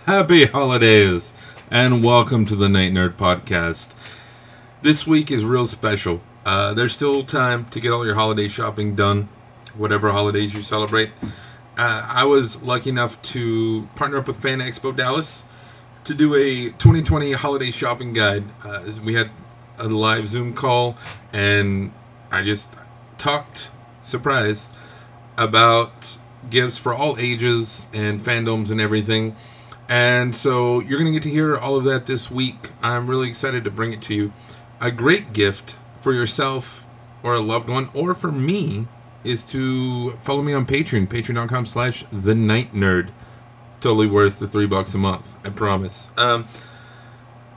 Happy holidays, and welcome to the Night Nerd Podcast. This week is real special. Uh, there's still time to get all your holiday shopping done, whatever holidays you celebrate. Uh, I was lucky enough to partner up with Fan Expo Dallas to do a 2020 holiday shopping guide. Uh, we had a live Zoom call, and I just talked, surprise, about gifts for all ages and fandoms and everything. And so you're going to get to hear all of that this week. I'm really excited to bring it to you. A great gift for yourself or a loved one or for me is to follow me on Patreon, patreon.com slash the night nerd. Totally worth the three bucks a month, I promise. Um,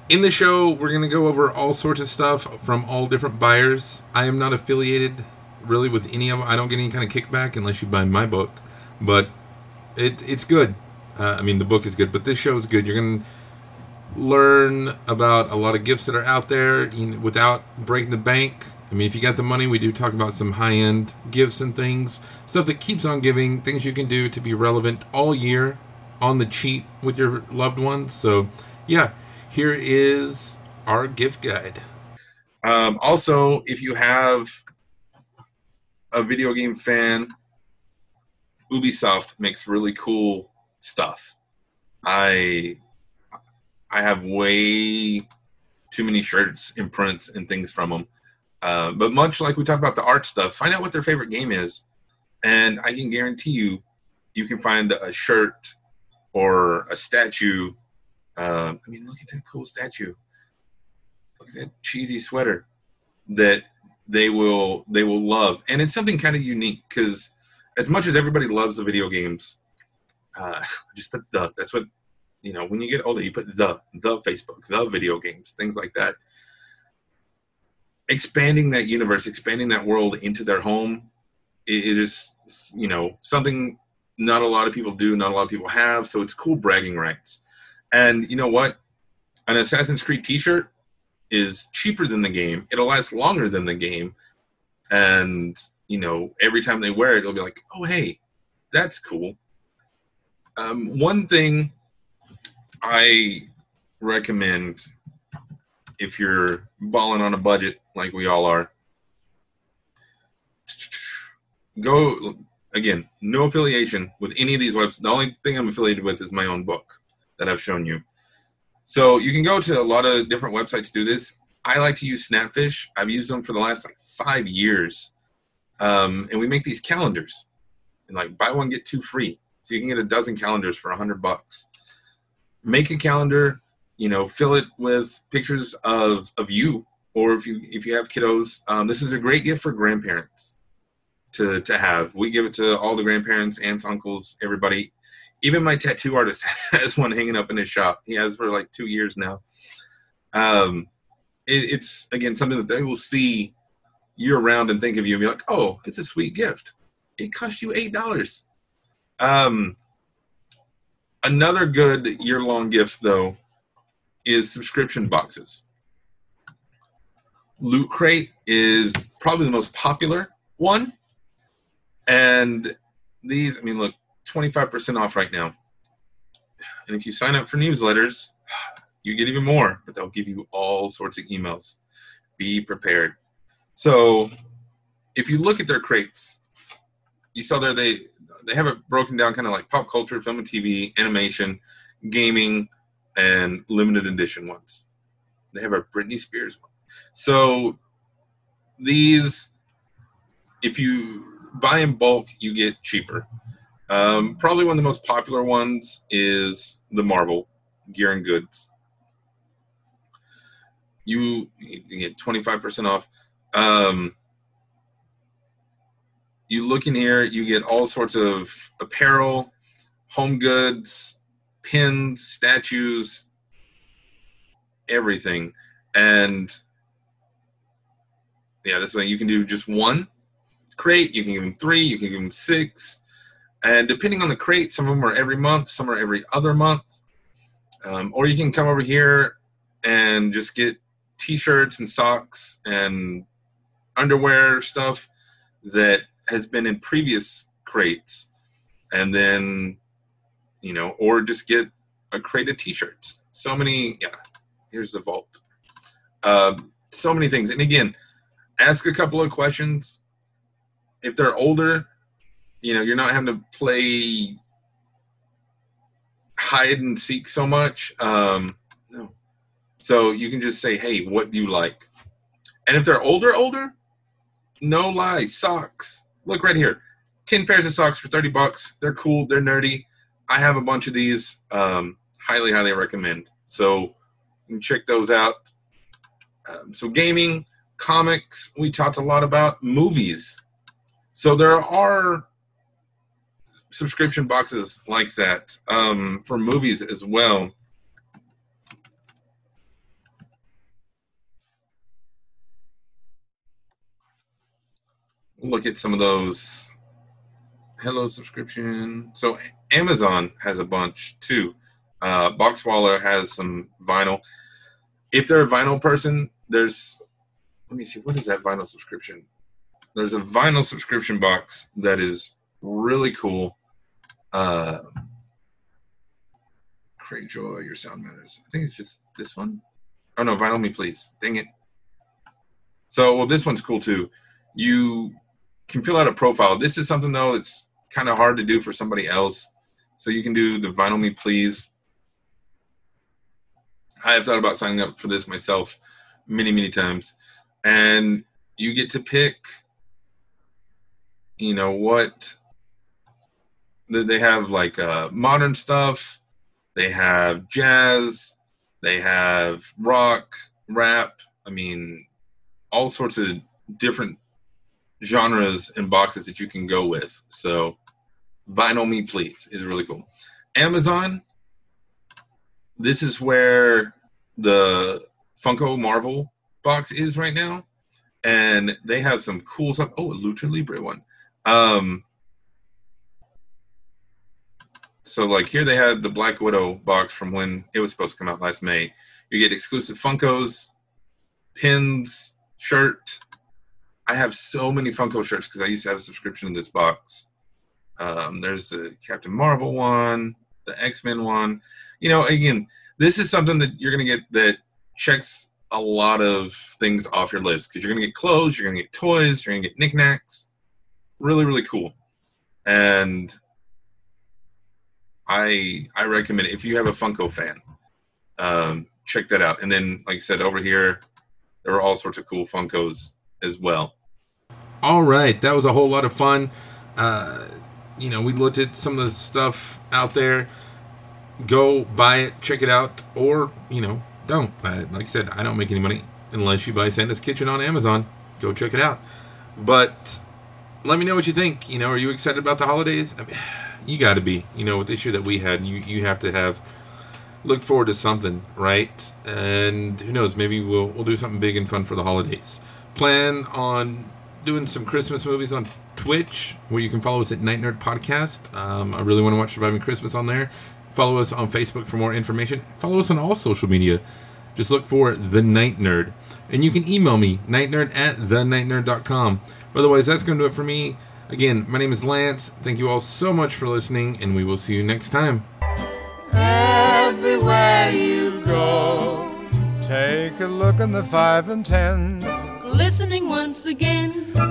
in the show, we're going to go over all sorts of stuff from all different buyers. I am not affiliated really with any of them. I don't get any kind of kickback unless you buy my book, but it it's good. Uh, I mean, the book is good, but this show is good. You're going to learn about a lot of gifts that are out there you know, without breaking the bank. I mean, if you got the money, we do talk about some high end gifts and things, stuff that keeps on giving, things you can do to be relevant all year on the cheap with your loved ones. So, yeah, here is our gift guide. Um, also, if you have a video game fan, Ubisoft makes really cool stuff. I I have way too many shirts and prints and things from them. Uh, but much like we talk about the art stuff, find out what their favorite game is, and I can guarantee you, you can find a shirt or a statue. Uh, I mean, look at that cool statue. Look at that cheesy sweater that they will they will love, and it's something kind of unique because as much as everybody loves the video games, uh, just put the. That's what you know. When you get older, you put the the Facebook, the video games, things like that. Expanding that universe, expanding that world into their home, is just you know something not a lot of people do, not a lot of people have. So it's cool bragging rights. And you know what? An Assassin's Creed T-shirt is cheaper than the game. It'll last longer than the game, and you know every time they wear it, it'll be like, oh hey, that's cool. Um, one thing I recommend if you're balling on a budget like we all are, go again. No affiliation with any of these websites. The only thing I'm affiliated with is my own book that I've shown you. So you can go to a lot of different websites to do this. I like to use Snapfish. I've used them for the last like five years, um, and we make these calendars, and like buy one get two free. So you can get a dozen calendars for a hundred bucks. Make a calendar, you know, fill it with pictures of of you, or if you if you have kiddos, um, this is a great gift for grandparents to to have. We give it to all the grandparents, aunts, uncles, everybody. Even my tattoo artist has one hanging up in his shop. He has for like two years now. Um, it, it's again something that they will see year round and think of you and be like, "Oh, it's a sweet gift. It cost you eight dollars." Um, another good year long gift though is subscription boxes. Loot Crate is probably the most popular one, and these, I mean, look, 25% off right now. And if you sign up for newsletters, you get even more, but they'll give you all sorts of emails. Be prepared. So if you look at their crates, you saw there they they have it broken down kind of like pop culture, film and TV, animation, gaming, and limited edition ones. They have a Britney Spears one. So these, if you buy in bulk, you get cheaper. Um, probably one of the most popular ones is the Marvel Gear and Goods. You, you get 25% off. Um, you look in here, you get all sorts of apparel, home goods, pins, statues, everything. And yeah, this way you can do just one crate, you can give them three, you can give them six. And depending on the crate, some of them are every month, some are every other month. Um, or you can come over here and just get t-shirts and socks and underwear stuff that has been in previous crates and then you know, or just get a crate of t-shirts. So many, yeah. Here's the vault. Uh, so many things, and again, ask a couple of questions. If they're older, you know, you're not having to play hide and seek so much. Um, no. So you can just say, hey, what do you like? And if they're older, older, no lie, socks. Look right here. 10 pairs of socks for 30 bucks. They're cool, they're nerdy. I have a bunch of these. Um, highly, highly recommend. So you can check those out. Um, so gaming, comics, we talked a lot about movies. So there are subscription boxes like that um, for movies as well. Look at some of those. Hello subscription. So Amazon has a bunch too. Uh, Boxwalla has some vinyl. If they're a vinyl person, there's let me see what is that vinyl subscription. There's a vinyl subscription box that is really cool. Uh, Cratejoy, Your Sound Matters. I think it's just this one. Oh no, Vinyl Me Please. Dang it. So, well, this one's cool too. You can fill out a profile. This is something though it's kind of hard to do for somebody else. So you can do the Vinyl Me Please. I have thought about signing up for this myself many, many times. And you get to pick, you know, what they have like uh, modern stuff, they have jazz, they have rock, rap. I mean, all sorts of different genres and boxes that you can go with. So, Vinyl Me Please is really cool. Amazon, this is where the Funko Marvel box is right now. And they have some cool stuff. Oh, a Lucha Libre one. Um, so like here they had the Black Widow box from when it was supposed to come out last May. You get exclusive Funkos, pins, shirt. I have so many Funko shirts because I used to have a subscription in this box. Um, there's the Captain Marvel one, the X Men one. You know, again, this is something that you're gonna get that checks a lot of things off your list because you're gonna get clothes, you're gonna get toys, you're gonna get knickknacks. Really, really cool. And I I recommend it. if you have a Funko fan, um, check that out. And then, like I said, over here, there are all sorts of cool Funkos as well. All right, that was a whole lot of fun. Uh, you know, we looked at some of the stuff out there. Go buy it, check it out, or you know, don't. Uh, like I said, I don't make any money unless you buy Santa's Kitchen on Amazon. Go check it out. But let me know what you think. You know, are you excited about the holidays? I mean, you got to be. You know, with this year that we had, you you have to have look forward to something, right? And who knows? Maybe we'll we'll do something big and fun for the holidays. Plan on doing some Christmas movies on Twitch, where you can follow us at Night Nerd Podcast. Um, I really want to watch Surviving Christmas on there. Follow us on Facebook for more information. Follow us on all social media. Just look for The Night Nerd. And you can email me, nightnerd at thenightnerd.com. Otherwise, that's going to do it for me. Again, my name is Lance. Thank you all so much for listening, and we will see you next time. Everywhere you go, Take a look in the five and ten. Listening once again.